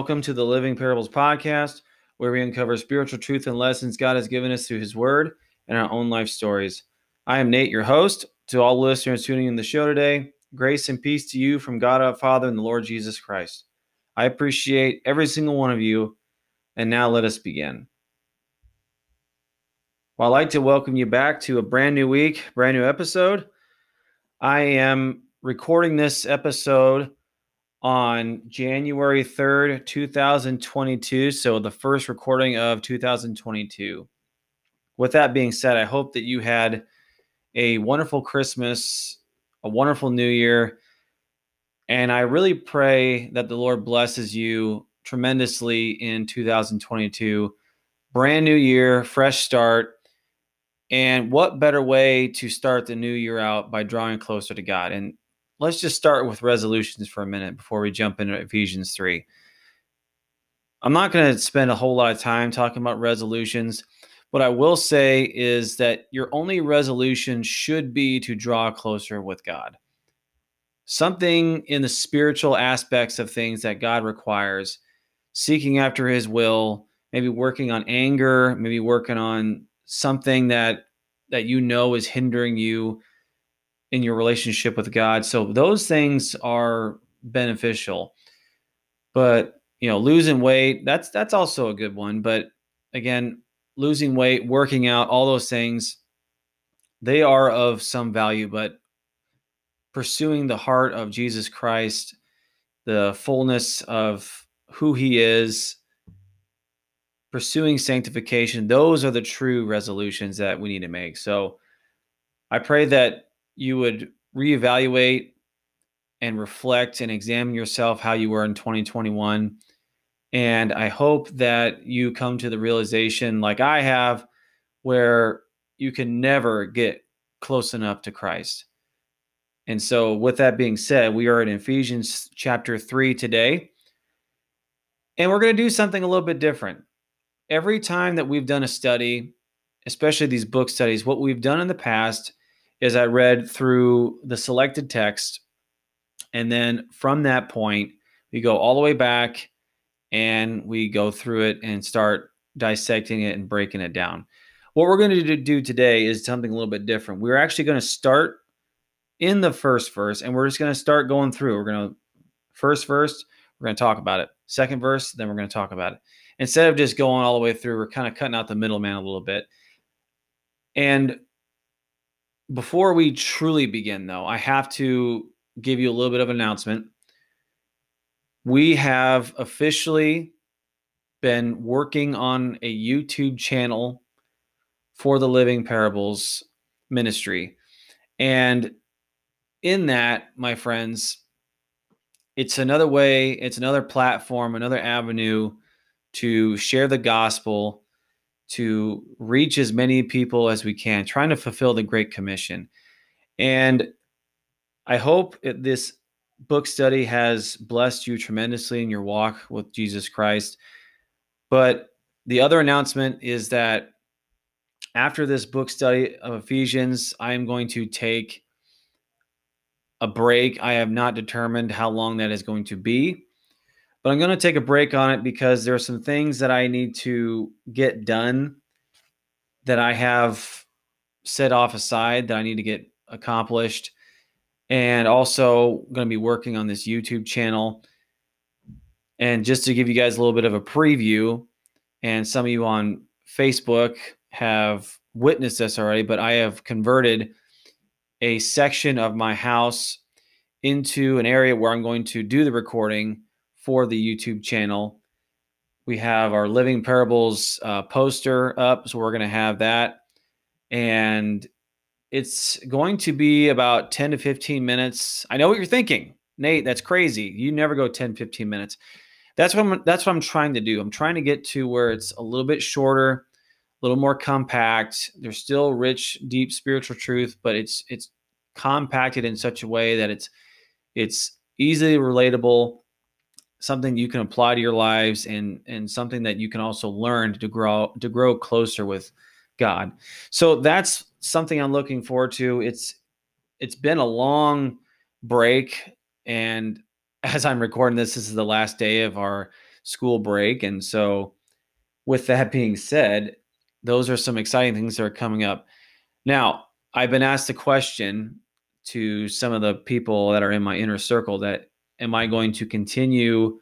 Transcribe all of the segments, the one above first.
Welcome to the Living Parables podcast, where we uncover spiritual truth and lessons God has given us through His Word and our own life stories. I am Nate, your host. To all listeners tuning in the show today, grace and peace to you from God our Father and the Lord Jesus Christ. I appreciate every single one of you, and now let us begin. Well, I'd like to welcome you back to a brand new week, brand new episode. I am recording this episode on January 3rd, 2022. So, the first recording of 2022. With that being said, I hope that you had a wonderful Christmas, a wonderful New Year. And I really pray that the Lord blesses you tremendously in 2022. Brand new year, fresh start. And what better way to start the new year out by drawing closer to God? And let's just start with resolutions for a minute before we jump into Ephesians 3. I'm not going to spend a whole lot of time talking about resolutions. What I will say is that your only resolution should be to draw closer with God. Something in the spiritual aspects of things that God requires, seeking after his will, maybe working on anger, maybe working on something that that you know is hindering you in your relationship with God. So those things are beneficial. But, you know, losing weight, that's that's also a good one, but again, losing weight, working out, all those things they are of some value, but pursuing the heart of Jesus Christ, the fullness of who he is, pursuing sanctification, those are the true resolutions that we need to make. So I pray that you would reevaluate and reflect and examine yourself how you were in 2021. And I hope that you come to the realization, like I have, where you can never get close enough to Christ. And so, with that being said, we are in Ephesians chapter 3 today. And we're going to do something a little bit different. Every time that we've done a study, especially these book studies, what we've done in the past is I read through the selected text. And then from that point, we go all the way back and we go through it and start dissecting it and breaking it down. What we're going to do today is something a little bit different. We're actually going to start in the first verse and we're just going to start going through. We're going to, first verse, we're going to talk about it. Second verse, then we're going to talk about it. Instead of just going all the way through, we're kind of cutting out the middleman a little bit. And before we truly begin, though, I have to give you a little bit of an announcement. We have officially been working on a YouTube channel for the Living Parables ministry. And in that, my friends, it's another way, it's another platform, another avenue to share the gospel to reach as many people as we can, trying to fulfill the Great Commission. And I hope this book study has blessed you tremendously in your walk with Jesus Christ. But the other announcement is that after this book study of Ephesians, I am going to take a break. I have not determined how long that is going to be. But I'm going to take a break on it because there are some things that I need to get done that I have set off aside that I need to get accomplished. And also going to be working on this YouTube channel. And just to give you guys a little bit of a preview, and some of you on Facebook have witnessed this already, but I have converted a section of my house into an area where I'm going to do the recording for the YouTube channel. We have our Living Parables uh, poster up, so we're going to have that. And it's going to be about 10 to 15 minutes. I know what you're thinking. Nate, that's crazy. You never go 10, 15 minutes. That's what I'm that's what I'm trying to do. I'm trying to get to where it's a little bit shorter, a little more compact. There's still rich, deep spiritual truth, but it's it's compacted in such a way that it's it's easily relatable something you can apply to your lives and and something that you can also learn to grow to grow closer with God. So that's something I'm looking forward to. It's it's been a long break and as I'm recording this this is the last day of our school break. And so, with that being said, those are some exciting things that are coming up. Now, I've been asked a question to some of the people that are in my inner circle that am I going to continue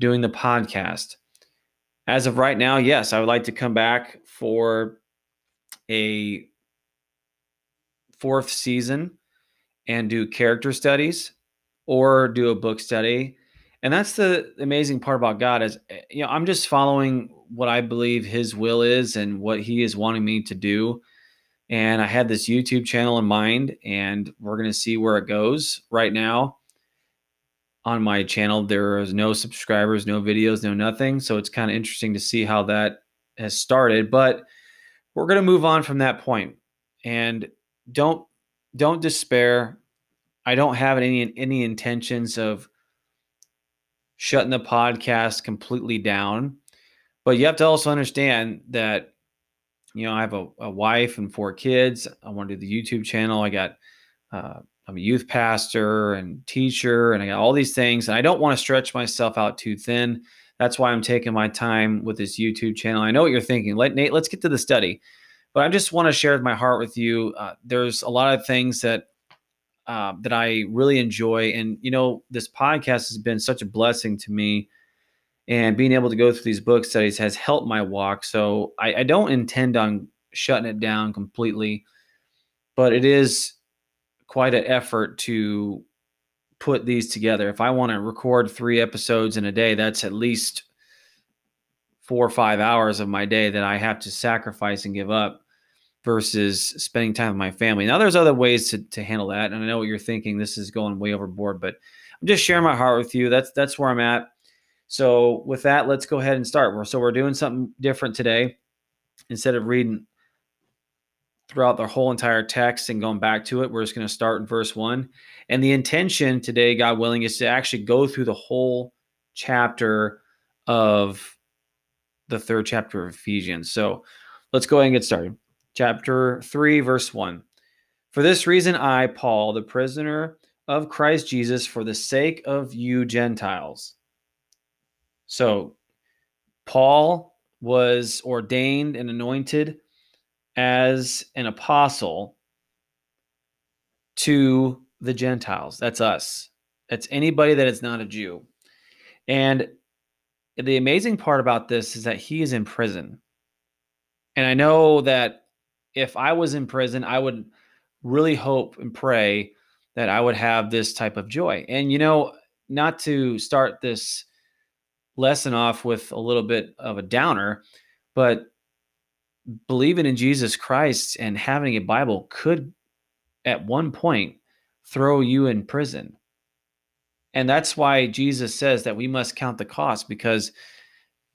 doing the podcast? As of right now, yes, I would like to come back for a fourth season and do character studies or do a book study. And that's the amazing part about God is you know, I'm just following what I believe his will is and what he is wanting me to do. And I had this YouTube channel in mind and we're going to see where it goes. Right now on my channel there is no subscribers, no videos, no nothing. So it's kind of interesting to see how that has started, but we're going to move on from that point. And don't don't despair. I don't have any any intentions of shutting the podcast completely down. But you have to also understand that you know I have a, a wife and four kids. I want to do the YouTube channel. I got uh, I'm a youth pastor and teacher, and I got all these things, and I don't want to stretch myself out too thin. That's why I'm taking my time with this YouTube channel. I know what you're thinking. Let Nate, let's get to the study. But I just want to share my heart with you. Uh, there's a lot of things that uh, that I really enjoy, and you know, this podcast has been such a blessing to me. And being able to go through these book studies has helped my walk. So I, I don't intend on shutting it down completely, but it is quite an effort to put these together. If I want to record three episodes in a day, that's at least four or five hours of my day that I have to sacrifice and give up versus spending time with my family. Now, there's other ways to, to handle that, and I know what you're thinking. This is going way overboard, but I'm just sharing my heart with you. That's that's where I'm at. So, with that, let's go ahead and start. So, we're doing something different today. Instead of reading throughout the whole entire text and going back to it, we're just going to start in verse one. And the intention today, God willing, is to actually go through the whole chapter of the third chapter of Ephesians. So, let's go ahead and get started chapter 3, verse 1. For this reason, I, Paul, the prisoner of Christ Jesus, for the sake of you Gentiles. So, Paul was ordained and anointed as an apostle to the Gentiles. That's us. That's anybody that is not a Jew. And the amazing part about this is that he is in prison. And I know that if I was in prison, I would really hope and pray that I would have this type of joy. And, you know, not to start this lesson off with a little bit of a downer, but believing in Jesus Christ and having a Bible could, at one point, throw you in prison. And that's why Jesus says that we must count the cost because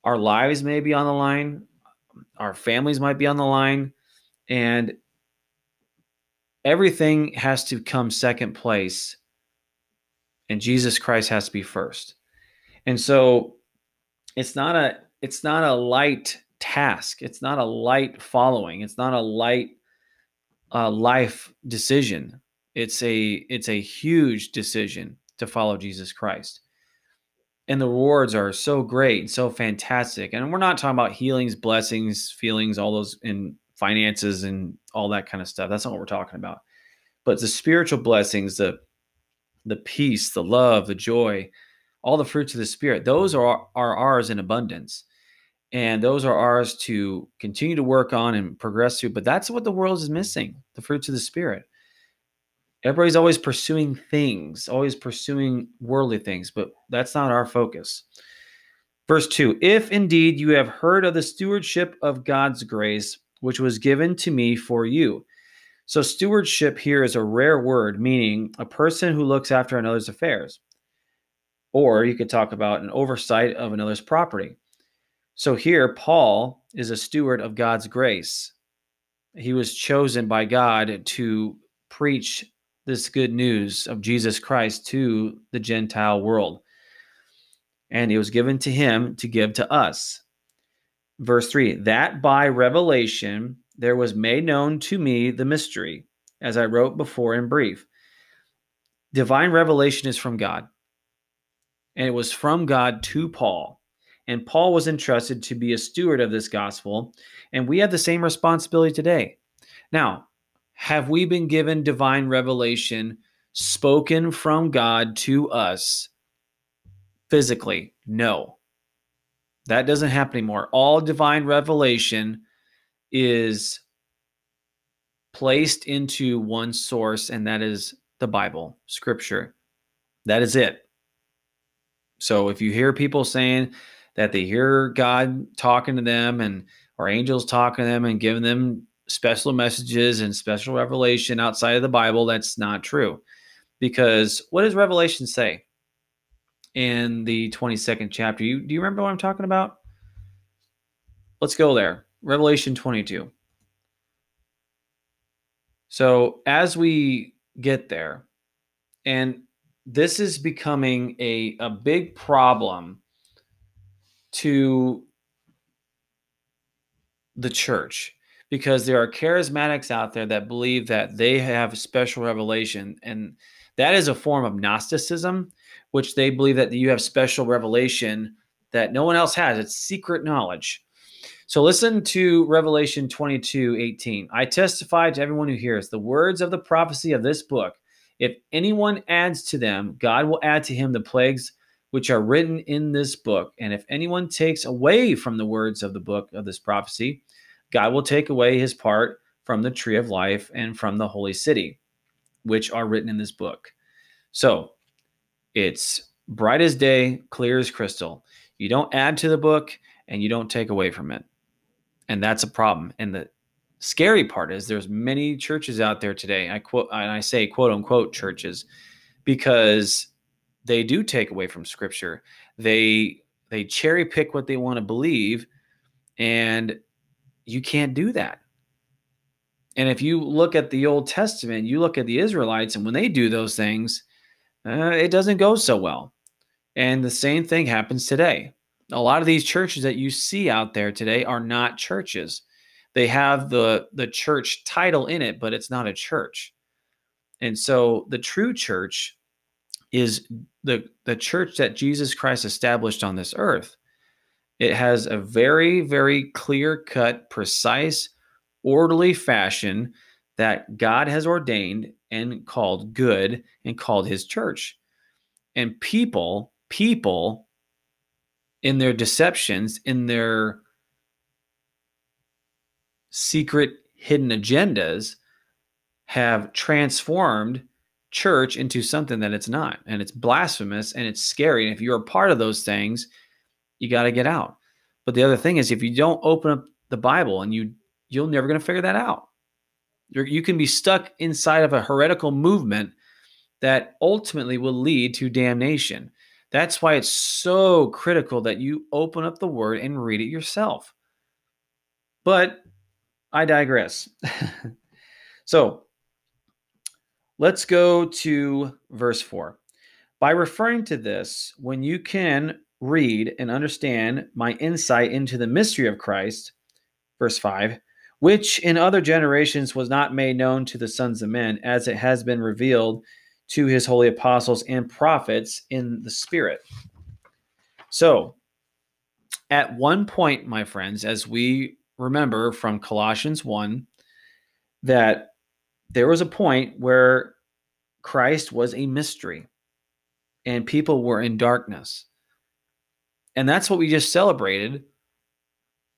our lives may be on the line, our families might be on the line, and everything has to come second place and Jesus Christ has to be first. And so it's not a it's not a light task. It's not a light following. It's not a light uh, life decision. It's a it's a huge decision to follow Jesus Christ. And the rewards are so great and so fantastic. And we're not talking about healings, blessings, feelings, all those in finances and all that kind of stuff. That's not what we're talking about. But the spiritual blessings, the the peace, the love, the joy, all the fruits of the spirit, those are are ours in abundance. And those are ours to continue to work on and progress through. But that's what the world is mm-hmm. missing the fruits of the Spirit. Everybody's always pursuing things, always pursuing worldly things, but that's not our focus. Verse 2 If indeed you have heard of the stewardship of God's grace, which was given to me for you. So, stewardship here is a rare word, meaning a person who looks after another's affairs. Or you could talk about an oversight of another's property. So, here, Paul is a steward of God's grace. He was chosen by God to preach this good news of Jesus Christ to the Gentile world. And it was given to him to give to us verse 3 that by revelation there was made known to me the mystery, as I wrote before in brief. Divine revelation is from God, and it was from God to Paul. And Paul was entrusted to be a steward of this gospel. And we have the same responsibility today. Now, have we been given divine revelation spoken from God to us physically? No. That doesn't happen anymore. All divine revelation is placed into one source, and that is the Bible, Scripture. That is it. So if you hear people saying that they hear God talking to them and or angels talking to them and giving them special messages and special revelation outside of the Bible, that's not true. Because what does Revelation say in the 22nd chapter? You do you remember what I'm talking about? Let's go there. Revelation 22. So as we get there, and this is becoming a, a big problem to the church because there are charismatics out there that believe that they have special revelation and that is a form of gnosticism which they believe that you have special revelation that no one else has. It's secret knowledge. So listen to revelation 22 18 i testify to everyone who hears the words of the prophecy of this book. If anyone adds to them god will add to him the plagues which are written in this book and if anyone takes away from the words of the book of this prophecy God will take away his part from the tree of life and from the holy city, which are written in this book. So it's bright as day, clear as crystal. You don't add to the book and you don't take away from it. And that's a problem. And the scary part is there's many churches out there today. I quote and I say quote unquote churches because they do take away from scripture. They they cherry pick what they want to believe and you can't do that. And if you look at the Old Testament, you look at the Israelites, and when they do those things, uh, it doesn't go so well. And the same thing happens today. A lot of these churches that you see out there today are not churches. They have the the church title in it, but it's not a church. And so the true church is the the church that Jesus Christ established on this earth. It has a very, very clear cut, precise, orderly fashion that God has ordained and called good and called his church. And people, people in their deceptions, in their secret hidden agendas, have transformed church into something that it's not. And it's blasphemous and it's scary. And if you're a part of those things, you got to get out. But the other thing is, if you don't open up the Bible and you you're never going to figure that out. You're, you can be stuck inside of a heretical movement that ultimately will lead to damnation. That's why it's so critical that you open up the word and read it yourself. But I digress. so let's go to verse 4. By referring to this, when you can read and understand my insight into the mystery of Christ, verse 5, which in other generations was not made known to the sons of men, as it has been revealed to his holy apostles and prophets in the Spirit. So, at one point, my friends, as we remember from Colossians 1, that there was a point where Christ was a mystery and people were in darkness. And that's what we just celebrated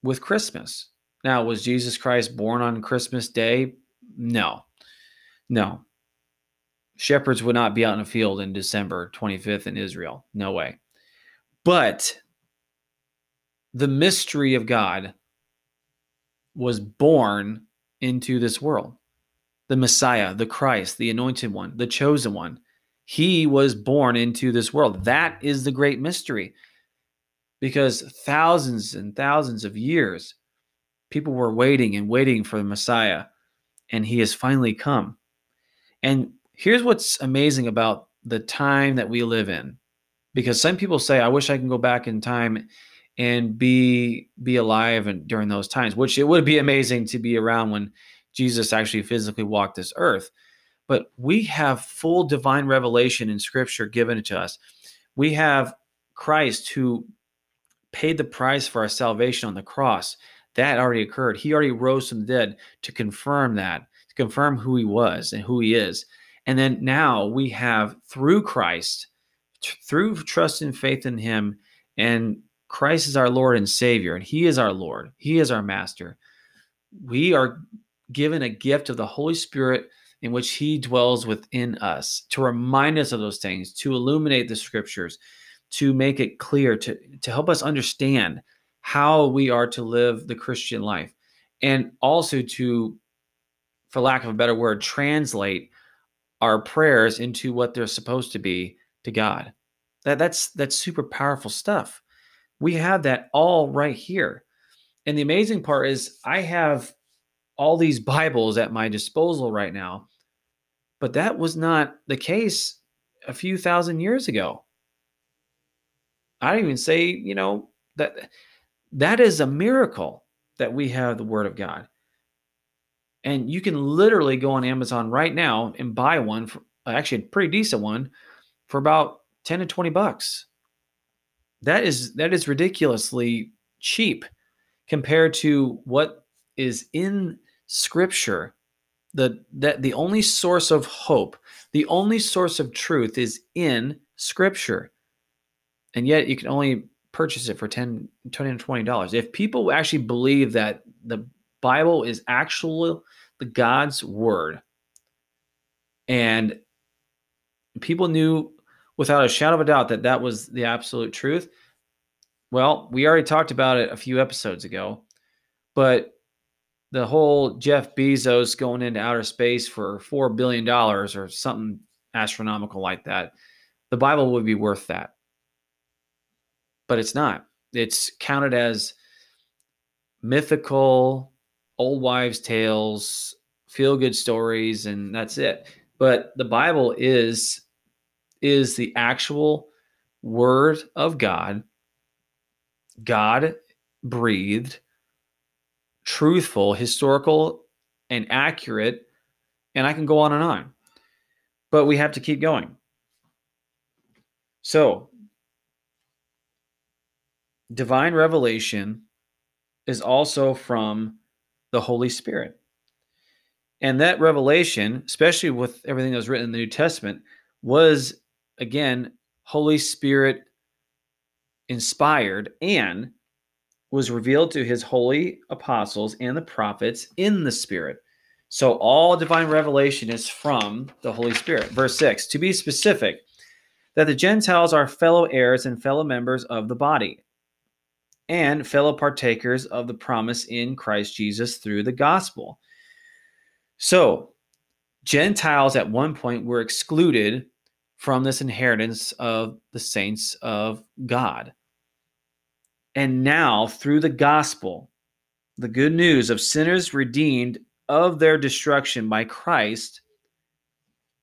with Christmas. Now, was Jesus Christ born on Christmas Day? No. No. Shepherds would not be out in a field in December 25th in Israel. No way. But the mystery of God was born into this world. The Messiah, the Christ, the anointed one, the chosen one. He was born into this world. That is the great mystery because thousands and thousands of years people were waiting and waiting for the Messiah, and he has finally come. And here's what's amazing about the time that we live in because some people say i wish i can go back in time and be be alive and during those times which it would be amazing to be around when jesus actually physically walked this earth but we have full divine revelation in scripture given to us we have christ who paid the price for our salvation on the cross. That already occurred. He already rose from the dead to confirm that, to confirm who he was and who he is. And then now we have through Christ, t- through trust and faith in him, and Christ is our Lord and Savior, and he is our Lord, he is our master. We are given a gift of the Holy Spirit in which he dwells within us to remind us of those things, to illuminate the scriptures, to make it clear, to, to help us understand how we are to live the Christian life, and also to, for lack of a better word, translate our prayers into what they're supposed to be to God. That, that's that's super powerful stuff. We have that all right here. And the amazing part is I have all these Bibles at my disposal right now but that was not the case a few thousand years ago. I don't even say, you know, that that is a miracle that we have the word of God. And you can literally go on Amazon right now and buy one for actually a pretty decent one for about 10 to 20 bucks. That is that is ridiculously cheap compared to what is in scripture the that the only source of hope, the only source of truth is in scripture. And yet you can only purchase it for 10 20 and 20 dollars. If people actually believe that the Bible is actually the God's word and people knew without a shadow of a doubt that that was the absolute truth. Well, we already talked about it a few episodes ago, but the whole Jeff Bezos going into outer space for four billion dollars or something astronomical like that, the Bible would be worth that. But it's not. It's counted as mythical, old wives' tales, feel good stories, and that's it. But the Bible is is the actual word of God. God breathed truthful, historical, and accurate. And I can go on and on. But we have to keep going. So, divine revelation is also from the Holy Spirit. And that revelation, especially with everything that was written in the New Testament, was again Holy Spirit inspired and was revealed to his holy apostles and the prophets in the Spirit. So all divine revelation is from the Holy Spirit. Verse 6 To be specific, that the Gentiles are fellow heirs and fellow members of the body, and fellow partakers of the promise in Christ Jesus through the gospel. So, Gentiles at one point were excluded from this inheritance of the saints of God. And now, through the gospel, the good news of sinners redeemed of their destruction by Christ,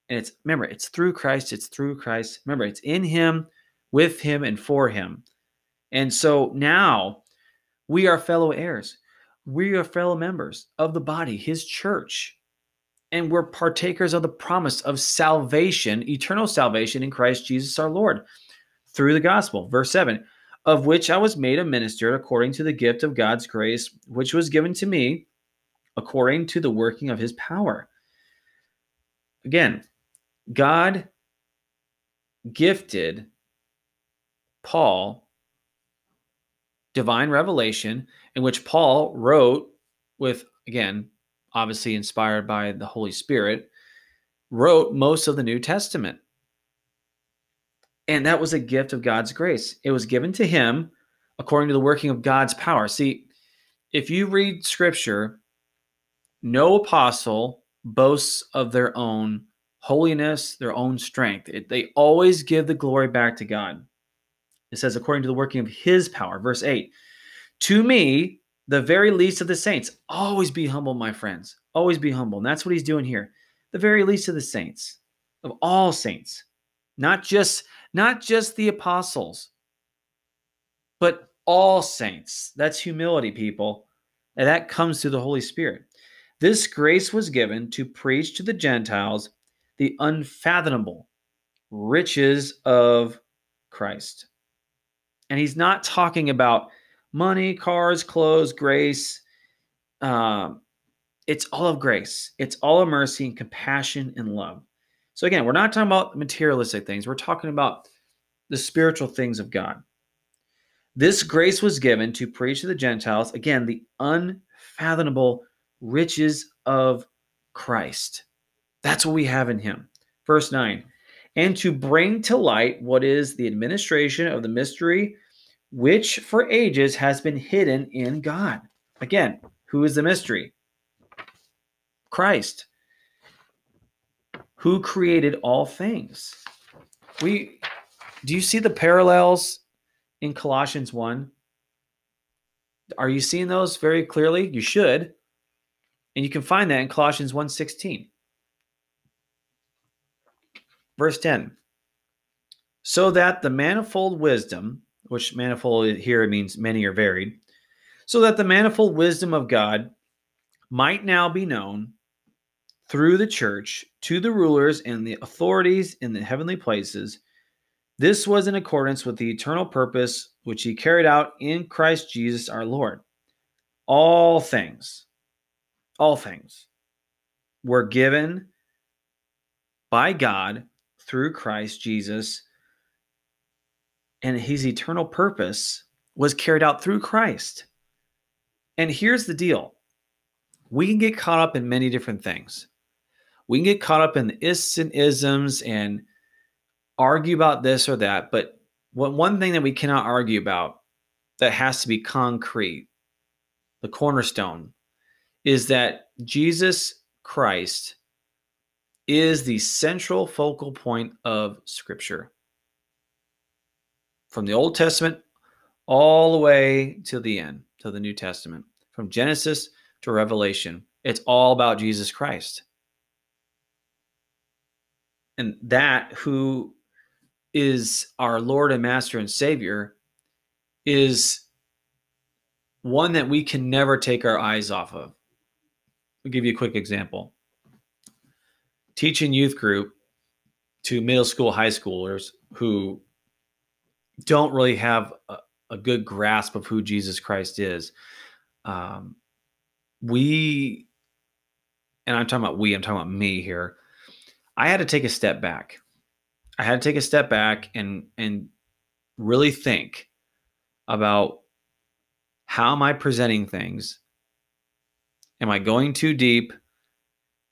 and it's remember, it's through Christ, it's through Christ. Remember, it's in Him, with Him, and for Him. And so now we are fellow heirs. We are fellow members of the body, His church. And we're partakers of the promise of salvation, eternal salvation in Christ Jesus our Lord through the gospel. Verse 7 of which I was made a minister according to the gift of God's grace, which was given to me according to the working of his power. Again, God gifted Paul divine revelation, in which Paul wrote with, again, obviously inspired by the Holy Spirit, wrote most of the New Testament. And that was a gift of God's grace. It was given to him according to the working of God's power. See, if you read scripture, no apostle boasts of their own holiness, their own strength. It, they always give the glory back to God. It says, according to the working of his power. Verse 8 To me, the very least of the saints, always be humble, my friends. Always be humble. And that's what he's doing here. The very least of the saints, of all saints, not just not just the apostles, but all saints. That's humility, people. And that comes through the Holy Spirit. This grace was given to preach to the Gentiles the unfathomable riches of Christ And he's not talking about money, cars, clothes, grace. Um, it's all of grace. It's all of mercy and compassion and love. So again, we're not talking about materialistic things. We're talking about the spiritual things of God. This grace was given to preach to the Gentiles, again, the unfathomable riches of Christ. That's what we have in him. Verse 9, and to bring to light what is the administration of the mystery which for ages has been hidden in God. Again, who is the mystery? Christ, who created all things. We do you see the parallels in Colossians 1? Are you seeing those very clearly? You should. And you can find that in Colossians 1:16. Verse 10. So that the manifold wisdom, which manifold here means many or varied, so that the manifold wisdom of God might now be known through the church to the rulers and the authorities in the heavenly places. This was in accordance with the eternal purpose which he carried out in Christ Jesus our Lord. All things, all things were given by God through Christ Jesus, and his eternal purpose was carried out through Christ. And here's the deal we can get caught up in many different things. We can get caught up in the ists and isms and argue about this or that. But what, one thing that we cannot argue about that has to be concrete, the cornerstone, is that Jesus Christ is the central focal point of Scripture. From the Old Testament all the way to the end, to the New Testament, from Genesis to Revelation, it's all about Jesus Christ. And that who is our Lord and Master and Savior is one that we can never take our eyes off of. I'll give you a quick example teaching youth group to middle school, high schoolers who don't really have a, a good grasp of who Jesus Christ is. Um, we, and I'm talking about we, I'm talking about me here. I had to take a step back. I had to take a step back and and really think about how am I presenting things? Am I going too deep?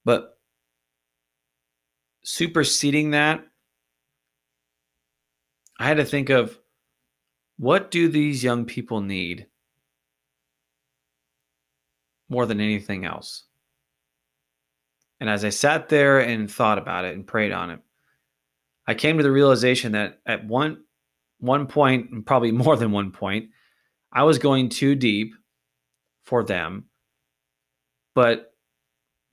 But superseding that, I had to think of what do these young people need more than anything else? And as I sat there and thought about it and prayed on it, I came to the realization that at one one point, and probably more than one point, I was going too deep for them. But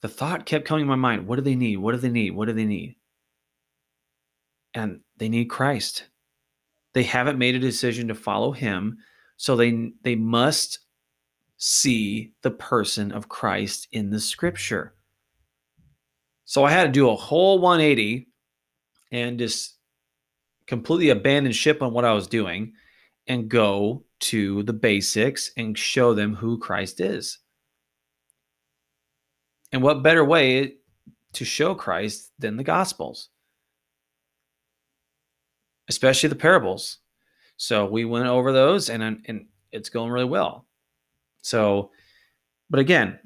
the thought kept coming to my mind what do they need? What do they need? What do they need? And they need Christ. They haven't made a decision to follow him, so they they must see the person of Christ in the scripture. So I had to do a whole 180 and just completely abandon ship on what I was doing and go to the basics and show them who Christ is. And what better way to show Christ than the Gospels, especially the parables? So we went over those, and and it's going really well. So, but again,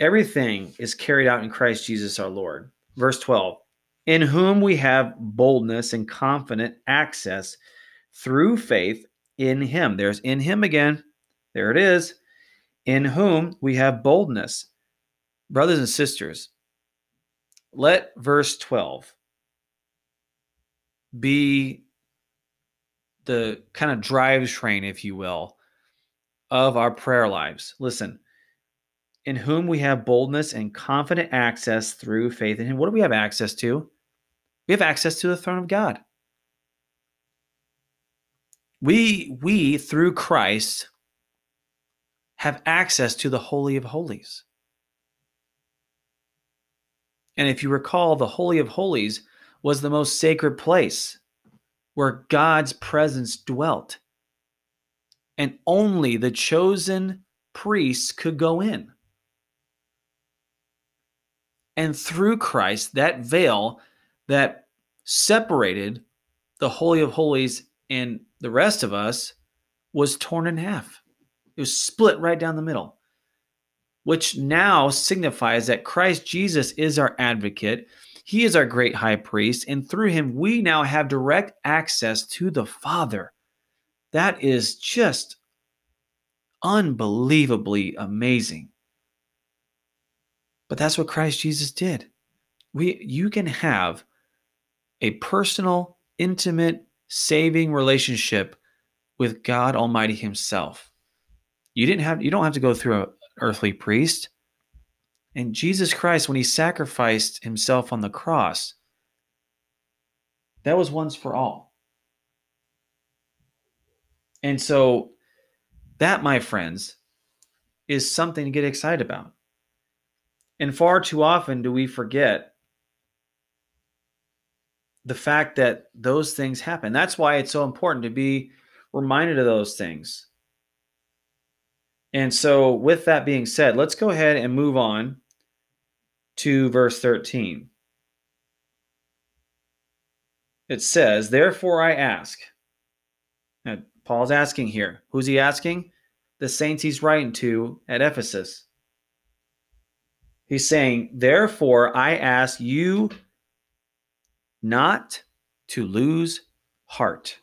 everything is carried out in Christ Jesus our Lord. Verse 12, in whom we have boldness and confident access through faith in him. There's in him again. There it is. In whom we have boldness brothers and sisters, let verse 12 be the kind of drive train, if you will, of our prayer lives. Listen, in whom we have boldness and confident access through faith in Him. What do we have access to? We have access to the throne of God. We, we through Christ, have access to the Holy of Holies. And if you recall, the Holy of Holies was the most sacred place where God's presence dwelt. and only the chosen priests could go in. And through Christ, that veil that separated the Holy of Holies and the rest of us was torn in half. It was split right down the middle, which now signifies that Christ Jesus is our advocate. He is our great high priest, and through him, we now have direct access to the Father. That is just unbelievably amazing. But that's what Christ Jesus did. We you can have a personal, intimate, saving relationship with God Almighty himself. You didn't have you don't have to go through an earthly priest. And Jesus Christ when he sacrificed himself on the cross, that was once for all. And so that, my friends, is something to get excited about. And far too often do we forget the fact that those things happen. That's why it's so important to be reminded of those things. And so, with that being said, let's go ahead and move on to verse 13. It says, Therefore I ask. Now, Paul's asking here. Who's he asking? The saints he's writing to at Ephesus. He's saying, Therefore, I ask you not to lose heart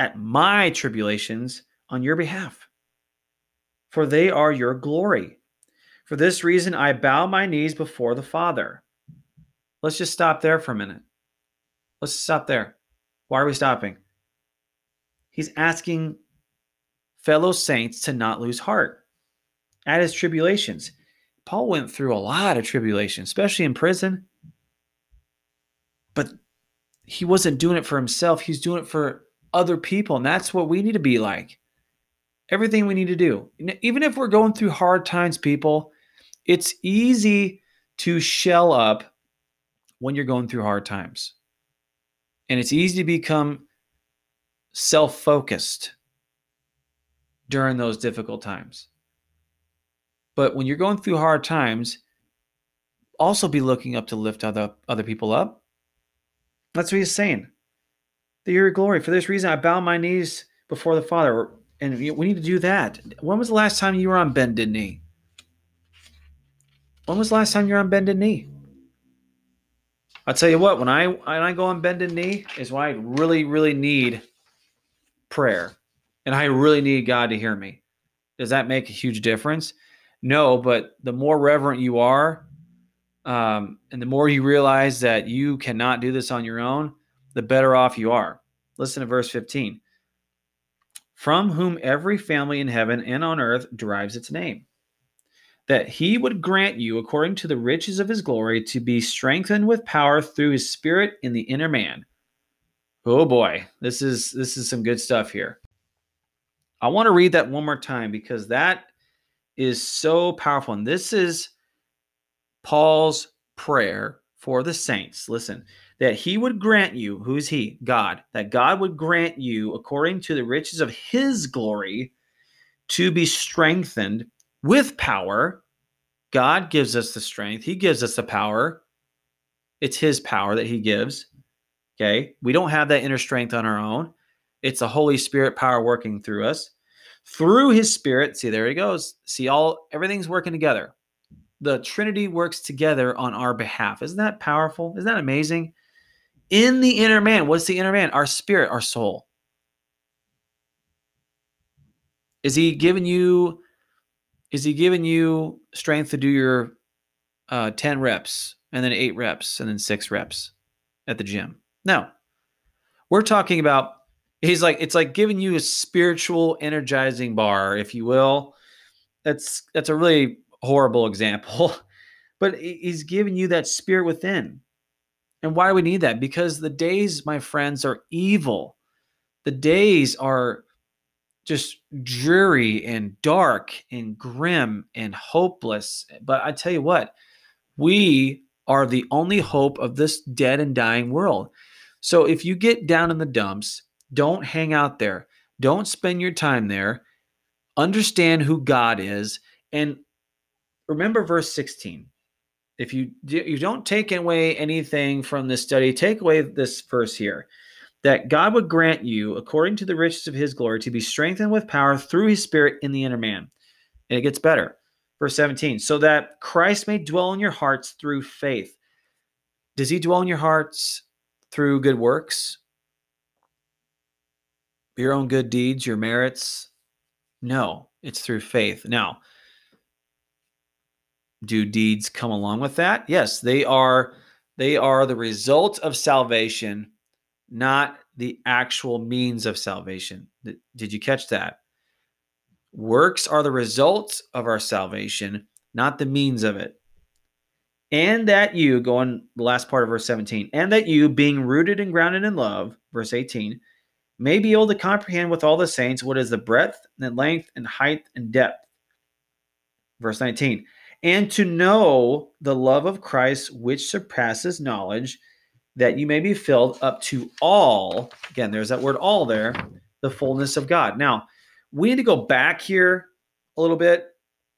at my tribulations on your behalf, for they are your glory. For this reason, I bow my knees before the Father. Let's just stop there for a minute. Let's stop there. Why are we stopping? He's asking fellow saints to not lose heart at his tribulations. Paul went through a lot of tribulation, especially in prison. But he wasn't doing it for himself, he's doing it for other people. And that's what we need to be like. Everything we need to do. Even if we're going through hard times, people, it's easy to shell up when you're going through hard times. And it's easy to become self focused during those difficult times. But when you're going through hard times, also be looking up to lift other other people up. That's what he's saying. The your glory. For this reason, I bow my knees before the Father. And we need to do that. When was the last time you were on bended knee? When was the last time you were on bended knee? I'll tell you what, when I when I go on bended knee is when I really, really need prayer. And I really need God to hear me. Does that make a huge difference? No, but the more reverent you are, um, and the more you realize that you cannot do this on your own, the better off you are. Listen to verse 15. From whom every family in heaven and on earth derives its name. That he would grant you, according to the riches of his glory, to be strengthened with power through his spirit in the inner man. Oh boy, this is this is some good stuff here. I want to read that one more time because that is so powerful. And this is Paul's prayer for the saints. Listen, that he would grant you, who's he? God, that God would grant you, according to the riches of his glory, to be strengthened with power. God gives us the strength, he gives us the power. It's his power that he gives. Okay. We don't have that inner strength on our own. It's the Holy Spirit power working through us through his spirit. See, there he goes. See, all everything's working together. The Trinity works together on our behalf. Isn't that powerful? Isn't that amazing? In the inner man, what's the inner man? Our spirit, our soul. Is he giving you is he giving you strength to do your uh, 10 reps and then 8 reps and then 6 reps at the gym? No. We're talking about he's like it's like giving you a spiritual energizing bar if you will. That's that's a really horrible example but he's giving you that spirit within. And why do we need that? Because the days my friends are evil. The days are just dreary and dark and grim and hopeless. But i tell you what we are the only hope of this dead and dying world. So if you get down in the dumps don't hang out there. Don't spend your time there. understand who God is, and remember verse 16. If you you don't take away anything from this study, take away this verse here that God would grant you, according to the riches of his glory, to be strengthened with power through his spirit in the inner man. And it gets better. Verse 17, so that Christ may dwell in your hearts through faith. Does he dwell in your hearts through good works? Your own good deeds, your merits? No, it's through faith. Now, do deeds come along with that? Yes, they are they are the result of salvation, not the actual means of salvation. Did you catch that? Works are the results of our salvation, not the means of it. And that you, go on the last part of verse 17, and that you, being rooted and grounded in love, verse 18, may be able to comprehend with all the saints what is the breadth and length and height and depth. Verse 19, and to know the love of Christ which surpasses knowledge, that you may be filled up to all. Again, there's that word all there, the fullness of God. Now, we need to go back here a little bit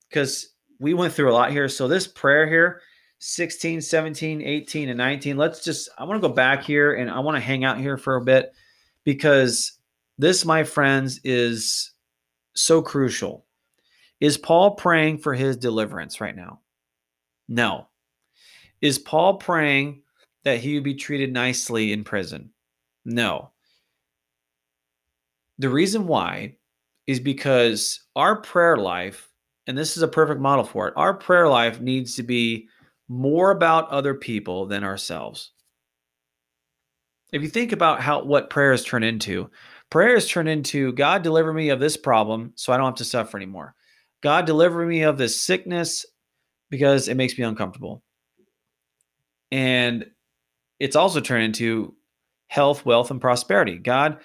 because we went through a lot here. So, this prayer here, 16, 17, 18, and 19, let's just, I want to go back here and I want to hang out here for a bit because this, my friends, is so crucial. Is Paul praying for his deliverance right now? No. Is Paul praying that he would be treated nicely in prison? No. The reason why is because our prayer life, and this is a perfect model for it, our prayer life needs to be more about other people than ourselves. If you think about how what prayers turn into, prayers turn into God deliver me of this problem so I don't have to suffer anymore. God, deliver me of this sickness because it makes me uncomfortable. And it's also turned into health, wealth, and prosperity. God,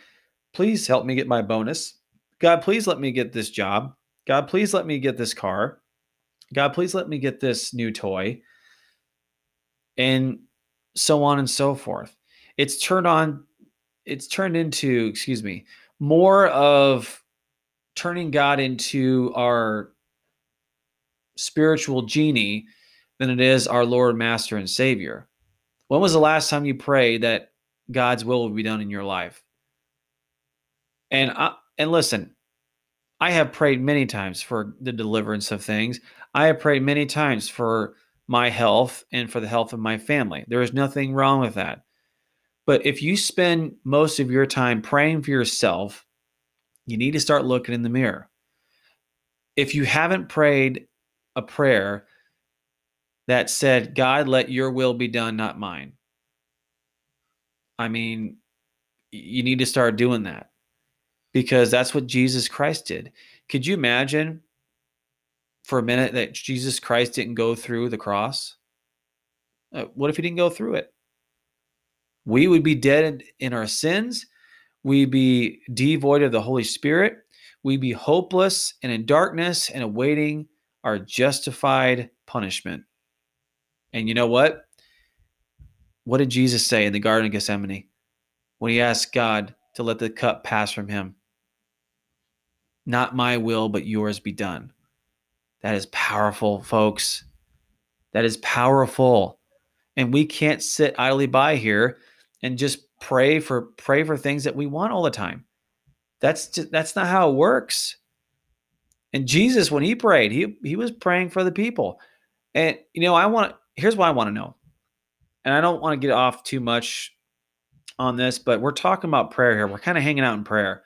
please help me get my bonus. God, please let me get this job. God, please let me get this car. God, please let me get this new toy. And so on and so forth. It's turned on, it's turned into, excuse me, more of turning God into our spiritual genie than it is our Lord, Master, and Savior. When was the last time you prayed that God's will will be done in your life? And I, and listen, I have prayed many times for the deliverance of things. I have prayed many times for my health and for the health of my family. There is nothing wrong with that. But if you spend most of your time praying for yourself you need to start looking in the mirror. If you haven't prayed a prayer that said, God, let your will be done, not mine, I mean, you need to start doing that because that's what Jesus Christ did. Could you imagine for a minute that Jesus Christ didn't go through the cross? Uh, what if he didn't go through it? We would be dead in our sins We'd be devoid of the Holy Spirit, We'd be hopeless and in darkness and awaiting our justified punishment. And you know what? What did Jesus say in the Garden of Gethsemane when he asked God to let the cup pass from him? Not my will, but yours be done. That is powerful, folks. That is powerful. And we can't sit idly by here and just pray for pray for things that we want all the time. That's just, that's not how it works. And Jesus, when he prayed, he he was praying for the people. And you know, I want here's what I want to know. And I don't want to get off too much on this, but we're talking about prayer here. We're kind of hanging out in prayer.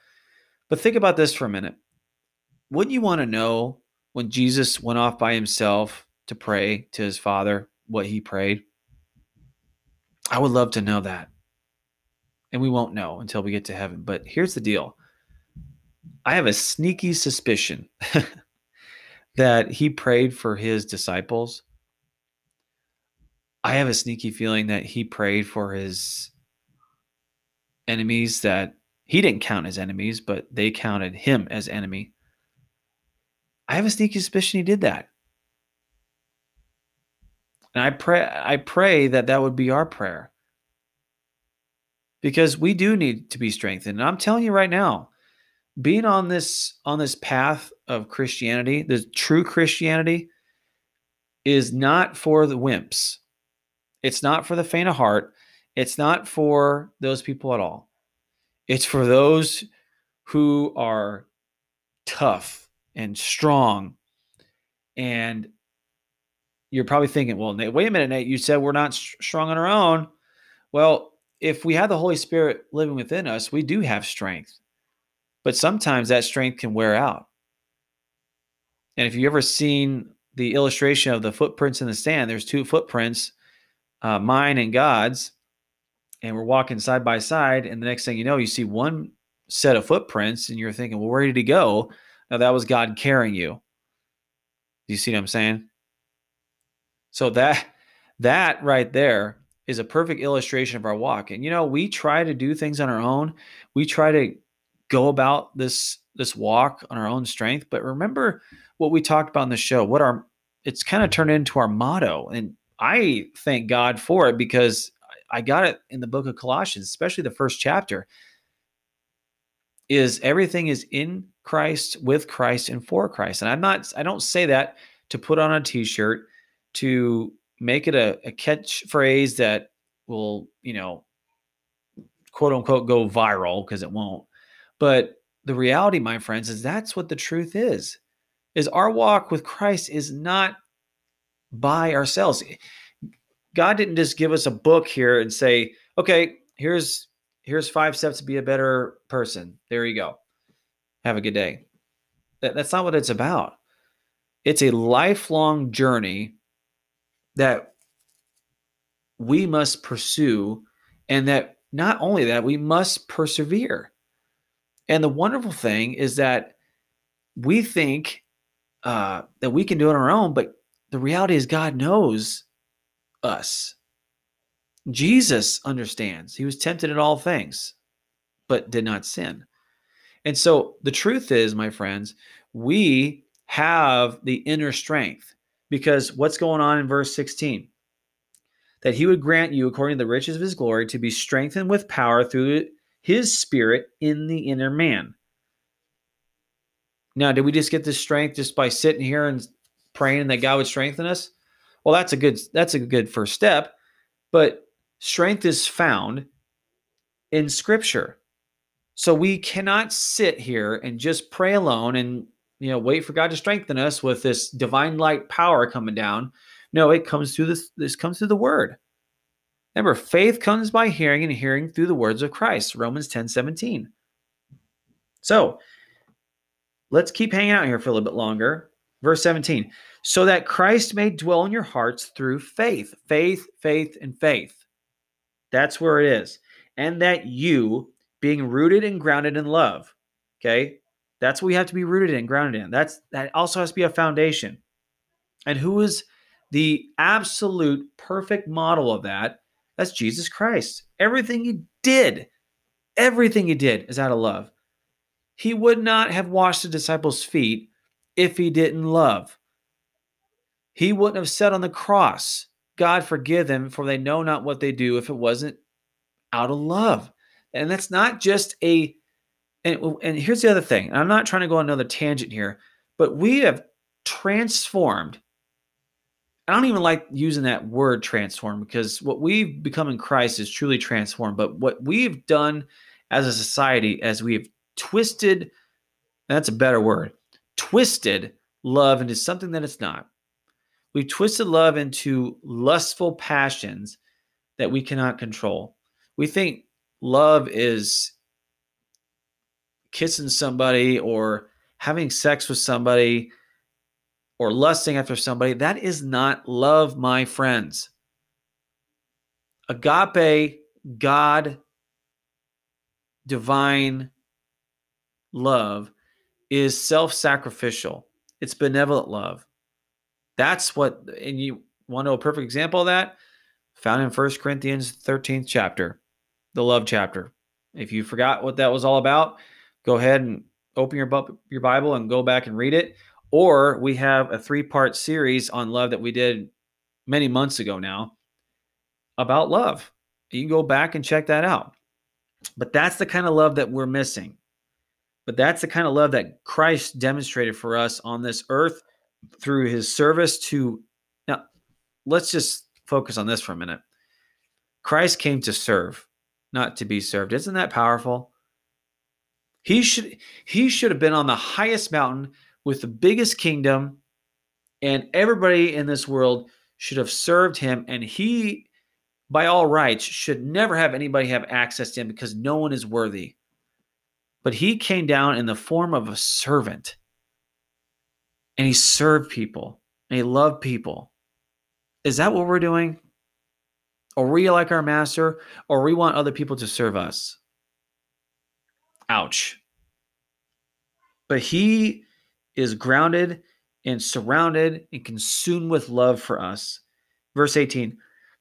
But think about this for a minute. Wouldn't you want to know when Jesus went off by himself to pray to his father what he prayed? I would love to know that and we won't know until we get to heaven. But here's the deal I have a sneaky suspicion that he prayed for his disciples. I have a sneaky feeling that he prayed for his enemies that he didn't count as enemies, but they counted him as enemy. I have a sneaky suspicion he did that. And I pray I pray that that would be our prayer because we do need to be strengthened. And I'm telling you right now, being on this on this path of Christianity, the true Christianity is not for the wimps. It's not for the faint of heart. It's not for those people at all. It's for those who are tough and strong. And you're probably thinking, well, Nate, wait a minute, Nate, you said we're not strong on our own. Well, if we have the Holy Spirit living within us, we do have strength. But sometimes that strength can wear out. And if you've ever seen the illustration of the footprints in the sand, there's two footprints, uh, mine and God's, and we're walking side by side. And the next thing you know, you see one set of footprints, and you're thinking, well, where did he go? Now that was God carrying you. Do you see what I'm saying? So that that right there is a perfect illustration of our walk. And you know, we try to do things on our own. We try to go about this this walk on our own strength, but remember what we talked about in the show, what our it's kind of turned into our motto. And I thank God for it because I got it in the book of Colossians, especially the first chapter. Is everything is in Christ, with Christ, and for Christ. And I'm not, I don't say that to put on a t-shirt to make it a, a catchphrase that will, you know, quote unquote go viral because it won't. But the reality, my friends, is that's what the truth is. Is our walk with Christ is not by ourselves. Eh, God didn't just give us a book here and say, "Okay, here's here's five steps to be a better person." There you go. Have a good day. That, that's not what it's about. It's a lifelong journey that we must pursue, and that not only that, we must persevere. And the wonderful thing is that we think uh, that we can do it on our own, but the reality is God knows us. Jesus understands. He was tempted in all things, but did not sin. And so the truth is, my friends, we have the inner strength because what's going on in verse 16? That he would grant you, according to the riches of his glory, to be strengthened with power through his spirit in the inner man. Now, did we just get this strength just by sitting here and praying that God would strengthen us? Well, that's a good that's a good first step, but strength is found in scripture. So we cannot sit here and just pray alone and you know wait for God to strengthen us with this divine light power coming down. No, it comes through this this comes through the word. Remember, faith comes by hearing and hearing through the words of Christ. Romans 10 17. So let's keep hanging out here for a little bit longer. Verse 17. So that Christ may dwell in your hearts through faith. Faith, faith, and faith. That's where it is. And that you, being rooted and grounded in love. Okay. That's what we have to be rooted in, grounded in. That's that also has to be a foundation. And who is the absolute perfect model of that? That's Jesus Christ. Everything he did, everything he did is out of love. He would not have washed the disciples' feet if he didn't love. He wouldn't have said on the cross, God forgive them, for they know not what they do, if it wasn't out of love. And that's not just a, and, and here's the other thing. I'm not trying to go on another tangent here, but we have transformed I don't even like using that word transform because what we've become in Christ is truly transformed. But what we've done as a society, as we've twisted, that's a better word, twisted love into something that it's not. We've twisted love into lustful passions that we cannot control. We think love is kissing somebody or having sex with somebody or lusting after somebody, that is not love, my friends. Agape, God, divine love is self sacrificial, it's benevolent love. That's what, and you want to know a perfect example of that? Found in First Corinthians 13th chapter, the love chapter. If you forgot what that was all about, go ahead and open your, your Bible and go back and read it. Or we have a three part series on love that we did many months ago now about love. You can go back and check that out. But that's the kind of love that we're missing. But that's the kind of love that Christ demonstrated for us on this earth through his service to. Now, let's just focus on this for a minute. Christ came to serve, not to be served. Isn't that powerful? He should he should have been on the highest mountain with the biggest kingdom and everybody in this world should have served him and he by all rights should never have anybody have access to him because no one is worthy. But he came down in the form of a servant and he served people and he loved people. Is that what we're doing? Or we like our master, or we want other people to serve us? Ouch. But he is grounded and surrounded and consumed with love for us. Verse 18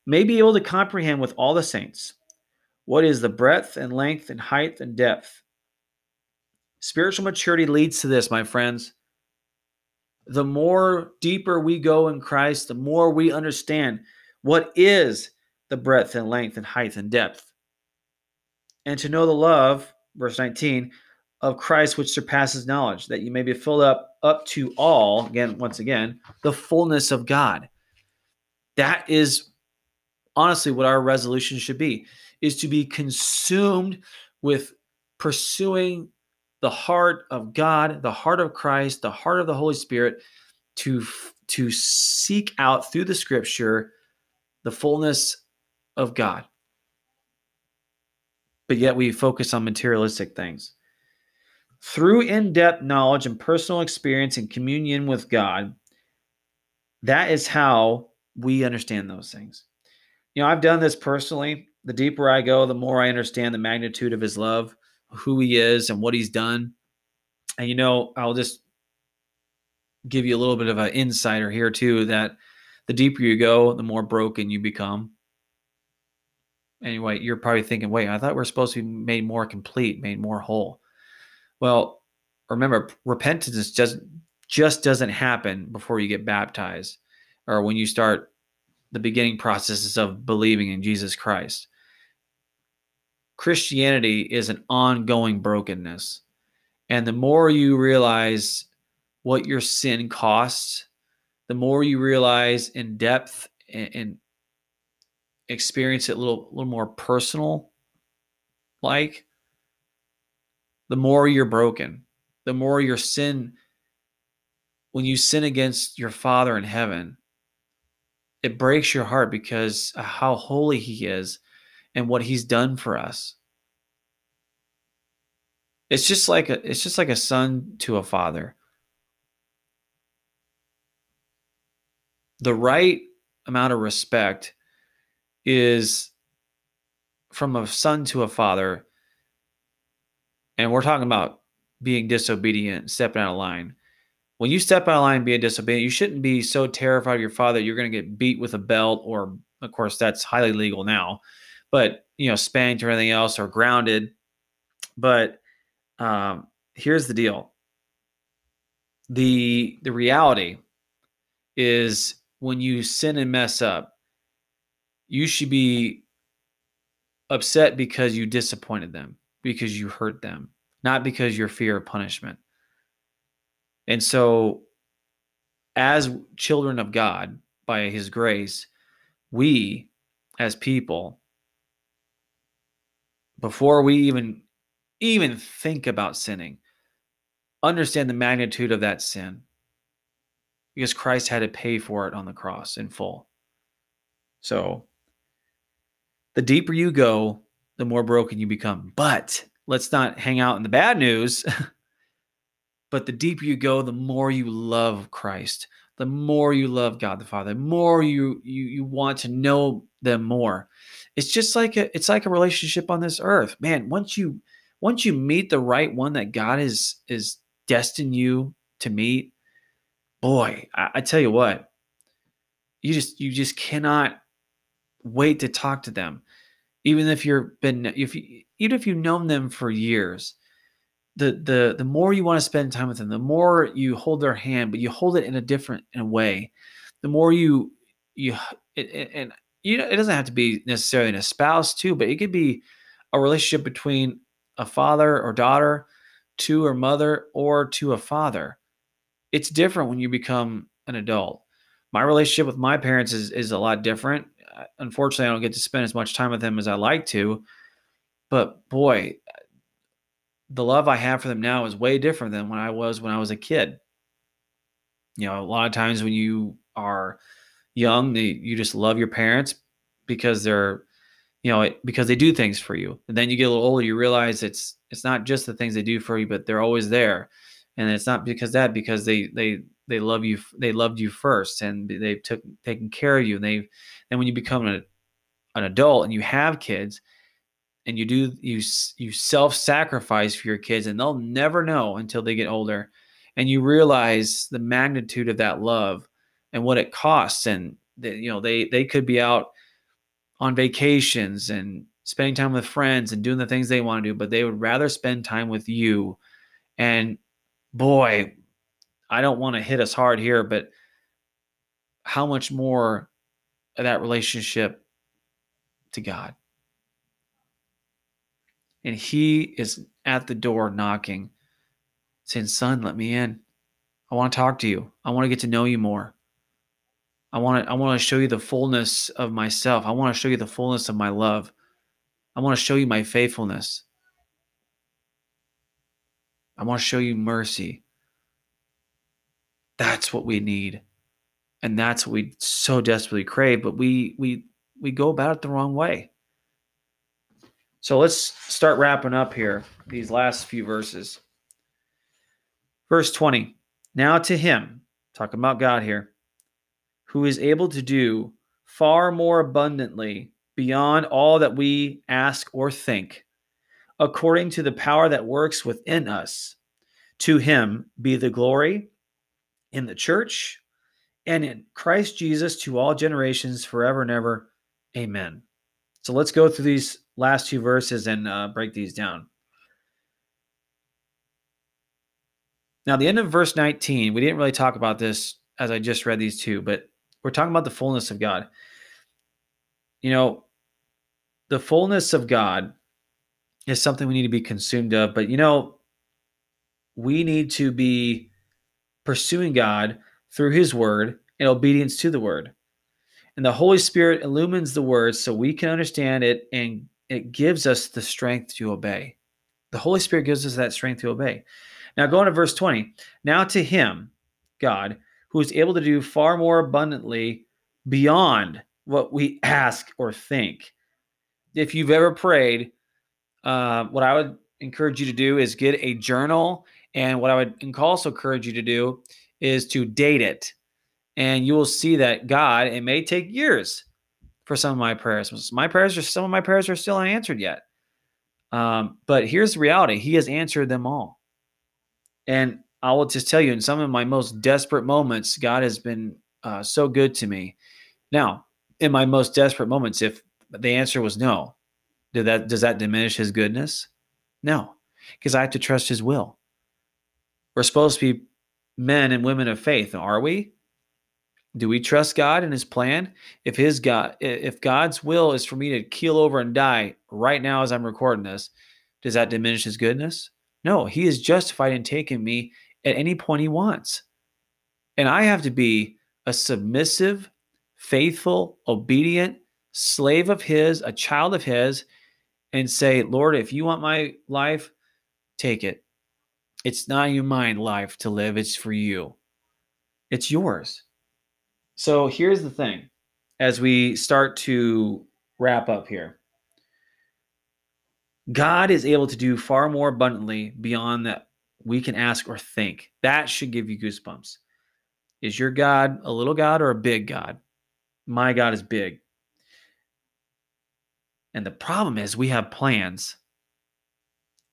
may be able to comprehend with all the saints what is the breadth and length and height and depth Spiritual maturity leads to this, my friends. The more deeper we go in Christ, the more we understand what is the breadth and length and height and depth. And to know the love, verse 19, of Christ which surpasses knowledge, that you may be filled up up to all, again, once again, the fullness of God. That is honestly what our resolution should be, is to be consumed with pursuing the heart of God, the heart of Christ, the heart of the Holy Spirit to to seek out through the scripture the fullness of God. But yet we focus on materialistic things. Through in-depth knowledge and personal experience and communion with God, that is how we understand those things. You know, I've done this personally. The deeper I go, the more I understand the magnitude of his love who he is and what he's done. And you know, I'll just give you a little bit of an insider here too that the deeper you go, the more broken you become. Anyway, you're probably thinking, wait, I thought we are supposed to be made more complete, made more whole. Well, remember, repentance just just doesn't happen before you get baptized or when you start the beginning processes of believing in Jesus Christ. Christianity is an ongoing brokenness. And the more you realize what your sin costs, the more you realize in depth and, and experience it a little, little more personal like, the more you're broken, the more your sin, when you sin against your Father in heaven, it breaks your heart because how holy He is and what he's done for us. It's just like a it's just like a son to a father. The right amount of respect is from a son to a father. And we're talking about being disobedient, stepping out of line. When you step out of line being disobedient, you shouldn't be so terrified of your father you're going to get beat with a belt, or of course, that's highly legal now but you know, spanked or anything else or grounded. But um, here's the deal: the the reality is when you sin and mess up, you should be upset because you disappointed them, because you hurt them, not because your fear of punishment. And so, as children of God, by His grace, we as people before we even even think about sinning understand the magnitude of that sin because Christ had to pay for it on the cross in full. So the deeper you go, the more broken you become. But let's not hang out in the bad news. but the deeper you go, the more you love Christ, the more you love God the Father, the more you you you want to know them more it's just like a it's like a relationship on this earth man once you once you meet the right one that god is is destined you to meet boy I, I tell you what you just you just cannot wait to talk to them even if you've been if you even if you've known them for years the the the more you want to spend time with them the more you hold their hand but you hold it in a different in a way the more you you and you know, it doesn't have to be necessarily a spouse too, but it could be a relationship between a father or daughter to a mother or to a father. It's different when you become an adult. My relationship with my parents is, is a lot different. Unfortunately, I don't get to spend as much time with them as I like to. But boy, the love I have for them now is way different than when I was when I was a kid. You know, a lot of times when you are young, they, you just love your parents because they're, you know, because they do things for you. And then you get a little older, you realize it's it's not just the things they do for you, but they're always there. And it's not because that because they they they love you they loved you first and they took taken care of you. And they then when you become an an adult and you have kids, and you do you you self-sacrifice for your kids and they'll never know until they get older and you realize the magnitude of that love and what it costs and that you know they they could be out on vacations and spending time with friends and doing the things they want to do but they would rather spend time with you and boy i don't want to hit us hard here but how much more of that relationship to god and he is at the door knocking, saying, Son, let me in. I want to talk to you. I want to get to know you more. I want to, I want to show you the fullness of myself. I want to show you the fullness of my love. I want to show you my faithfulness. I want to show you mercy. That's what we need. And that's what we so desperately crave, but we we we go about it the wrong way. So let's start wrapping up here, these last few verses. Verse 20 Now to him, talking about God here, who is able to do far more abundantly beyond all that we ask or think, according to the power that works within us. To him be the glory in the church and in Christ Jesus to all generations forever and ever. Amen. So let's go through these last two verses and uh, break these down. Now, the end of verse 19, we didn't really talk about this as I just read these two, but we're talking about the fullness of God. You know, the fullness of God is something we need to be consumed of, but you know, we need to be pursuing God through his word and obedience to the word. And the Holy Spirit illumines the word so we can understand it and it gives us the strength to obey. The Holy Spirit gives us that strength to obey. Now, going to verse 20. Now to him, God, who is able to do far more abundantly beyond what we ask or think. If you've ever prayed, uh, what I would encourage you to do is get a journal. And what I would also encourage you to do is to date it. And you will see that God, it may take years, for some of my prayers. My prayers are some of my prayers are still unanswered yet. Um, but here's the reality: He has answered them all. And I will just tell you, in some of my most desperate moments, God has been uh, so good to me. Now, in my most desperate moments, if the answer was no, did that does that diminish His goodness? No, because I have to trust His will. We're supposed to be men and women of faith, are we? Do we trust God and his plan? If his God if God's will is for me to keel over and die right now as I'm recording this, does that diminish his goodness? No, he is justified in taking me at any point he wants. And I have to be a submissive, faithful, obedient slave of his, a child of his, and say, Lord, if you want my life, take it. It's not your mind life to live, it's for you. It's yours. So here's the thing as we start to wrap up here God is able to do far more abundantly beyond that we can ask or think. That should give you goosebumps. Is your God a little God or a big God? My God is big. And the problem is we have plans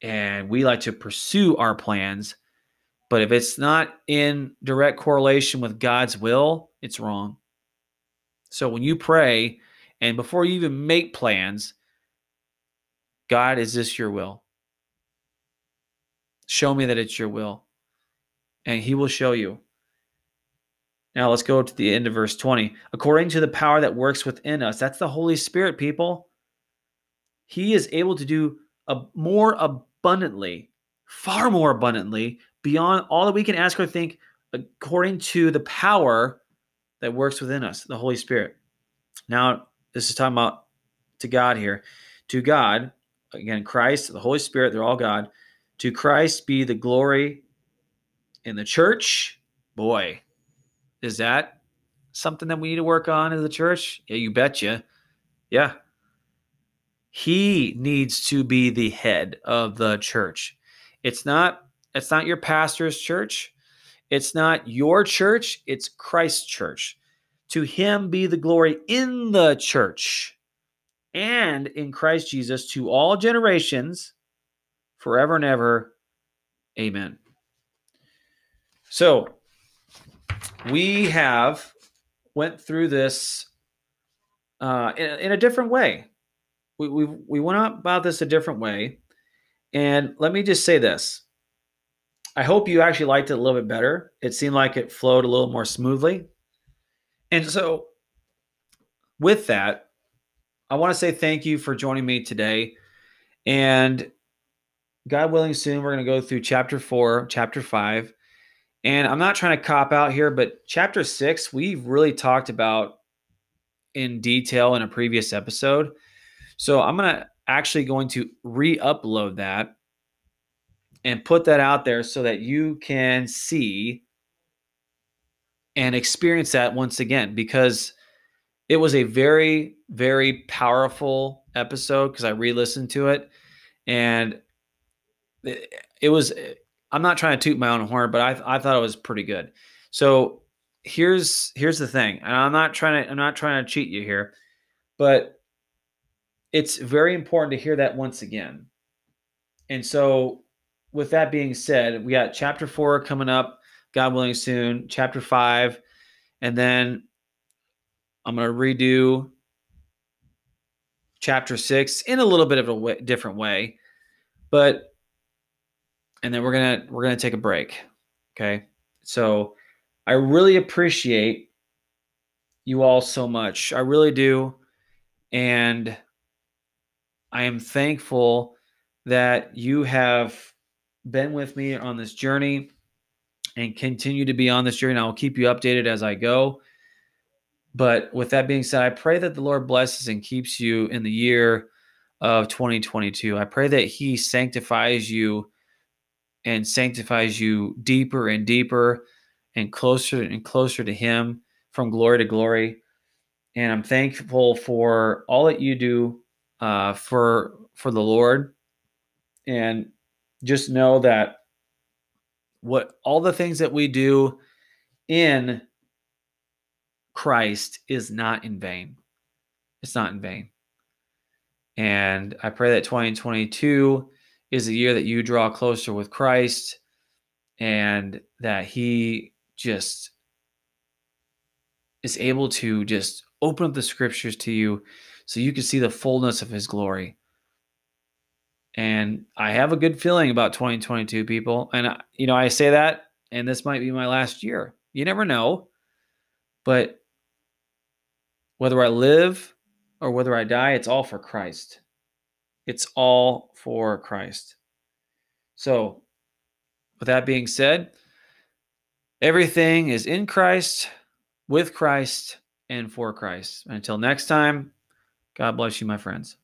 and we like to pursue our plans. But if it's not in direct correlation with God's will, it's wrong. So when you pray, and before you even make plans, God, is this your will? Show me that it's your will. And he will show you. Now let's go to the end of verse 20. According to the power that works within us, that's the Holy Spirit, people. He is able to do a, more abundantly far more abundantly beyond all that we can ask or think according to the power that works within us, the Holy Spirit. Now, this is talking about to God here. To God, again, Christ, the Holy Spirit, they're all God. To Christ be the glory in the church. Boy, is that something that we need to work on as the church? Yeah, you betcha. Yeah. He needs to be the head of the church. It's not it's not your pastor's church. It's not your church, it's Christ's church. To him be the glory in the church and in Christ Jesus to all generations forever and ever. Amen. So, we have went through this uh, in, in a different way. We, we, we went about this a different way. And let me just say this. I hope you actually liked it a little bit better. It seemed like it flowed a little more smoothly. And so, with that, I want to say thank you for joining me today. And God willing, soon we're going to go through chapter four, chapter five. And I'm not trying to cop out here, but chapter six, we've really talked about in detail in a previous episode. So I'm to actually going to re-upload that and put that out there so that you can see and experience that once again because it was a very very powerful episode because I re-listened to it and it, it was I'm not trying to toot my own horn but I I thought it was pretty good. So here's here's the thing and I'm not trying to I'm not trying to cheat you here but it's very important to hear that once again. And so, with that being said, we got chapter four coming up, God willing, soon, chapter five, and then I'm going to redo chapter six in a little bit of a different way, but and then we're gonna we're gonna take a break. Okay, so I really appreciate you all so much. I really do, and I am thankful that you have been with me on this journey and continue to be on this journey. I will keep you updated as I go. But with that being said, I pray that the Lord blesses and keeps you in the year of 2022. I pray that He sanctifies you and sanctifies you deeper and deeper and closer and closer to Him from glory to glory. And I'm thankful for all that you do uh, for for the Lord, and just know that what all the things that we do in Christ is not in vain. It's not in vain. And I pray that 2022 is a year that you draw closer with Christ and that He just is able to just open up the scriptures to you so you can see the fullness of his glory. And I have a good feeling about 2022 people. And, you know, I say that, and this might be my last year. You never know. But whether I live or whether I die, it's all for Christ. It's all for Christ. So, with that being said, everything is in Christ, with Christ, and for Christ. Until next time, God bless you, my friends.